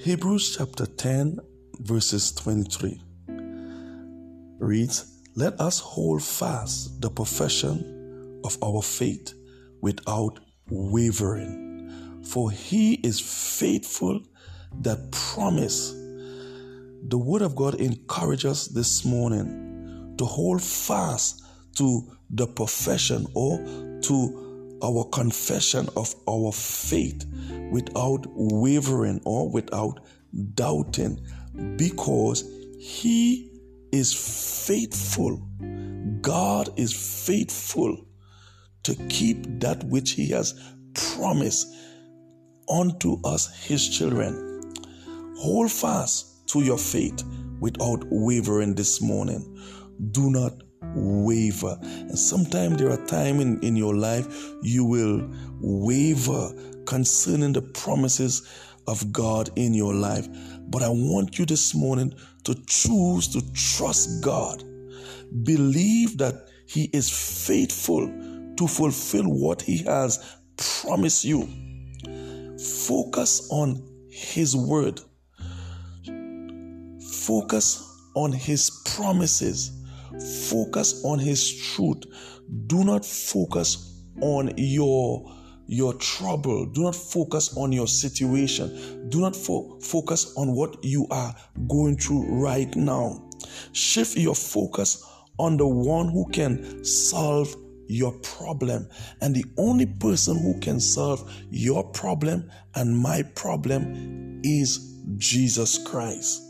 Hebrews chapter 10, verses 23 reads, Let us hold fast the profession of our faith without wavering, for he is faithful that promise. The word of God encourages this morning to hold fast to the profession or to our confession of our faith without wavering or without doubting because He is faithful. God is faithful to keep that which He has promised unto us, His children. Hold fast to your faith without wavering this morning. Do not waver. And sometimes there are times in, in your life you will waver concerning the promises of God in your life. But I want you this morning to choose to trust God. Believe that He is faithful to fulfill what He has promised you. Focus on His word. Focus on His promises. Focus on His truth. Do not focus on your your trouble. Do not focus on your situation. Do not fo- focus on what you are going through right now. Shift your focus on the one who can solve your problem. And the only person who can solve your problem and my problem is Jesus Christ.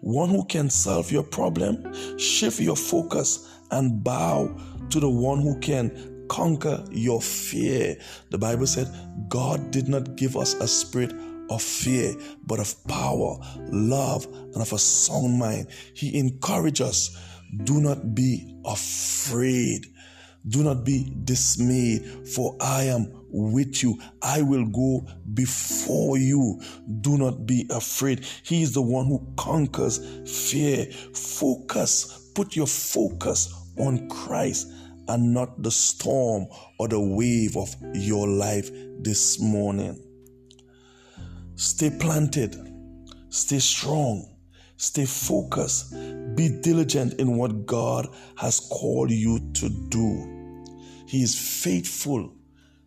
One who can solve your problem, shift your focus and bow to the one who can conquer your fear. The Bible said, God did not give us a spirit of fear, but of power, love, and of a sound mind. He encourages us do not be afraid. Do not be dismayed, for I am with you. I will go before you. Do not be afraid. He is the one who conquers fear. Focus, put your focus on Christ and not the storm or the wave of your life this morning. Stay planted, stay strong, stay focused, be diligent in what God has called you to do. He is faithful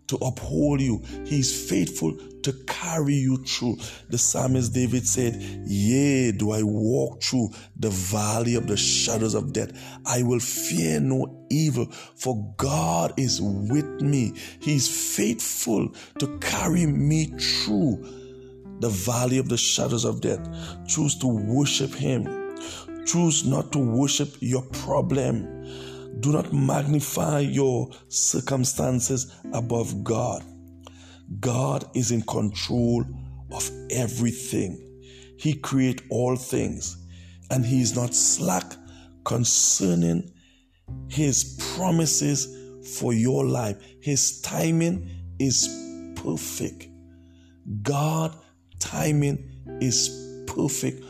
to uphold you. He is faithful to carry you through. The psalmist David said, Yea, do I walk through the valley of the shadows of death, I will fear no evil, for God is with me. He is faithful to carry me through the valley of the shadows of death. Choose to worship Him. Choose not to worship your problem. Do not magnify your circumstances above God. God is in control of everything. He created all things and he is not slack concerning his promises for your life. His timing is perfect. God timing is perfect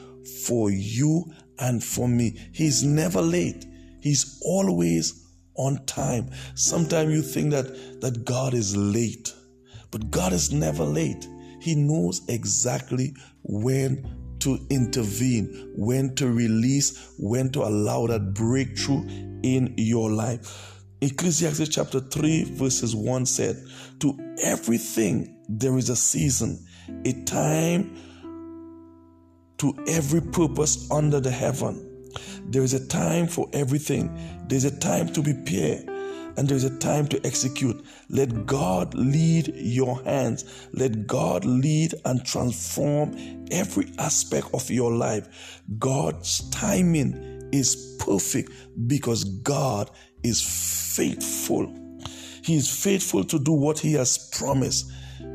for you and for me. He's never late. He's always on time. Sometimes you think that, that God is late, but God is never late. He knows exactly when to intervene, when to release, when to allow that breakthrough in your life. Ecclesiastes chapter 3, verses 1 said, To everything there is a season, a time to every purpose under the heaven. There is a time for everything. There's a time to prepare and there's a time to execute. Let God lead your hands. Let God lead and transform every aspect of your life. God's timing is perfect because God is faithful. He is faithful to do what He has promised.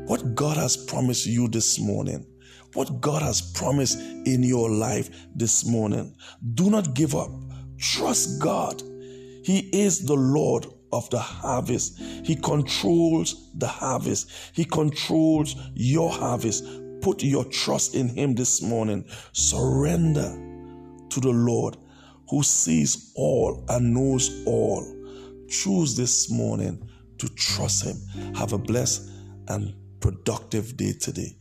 What God has promised you this morning what God has promised in your life this morning. Do not give up. Trust God. He is the Lord of the harvest. He controls the harvest. He controls your harvest. Put your trust in Him this morning. Surrender to the Lord who sees all and knows all. Choose this morning to trust Him. Have a blessed and productive day today.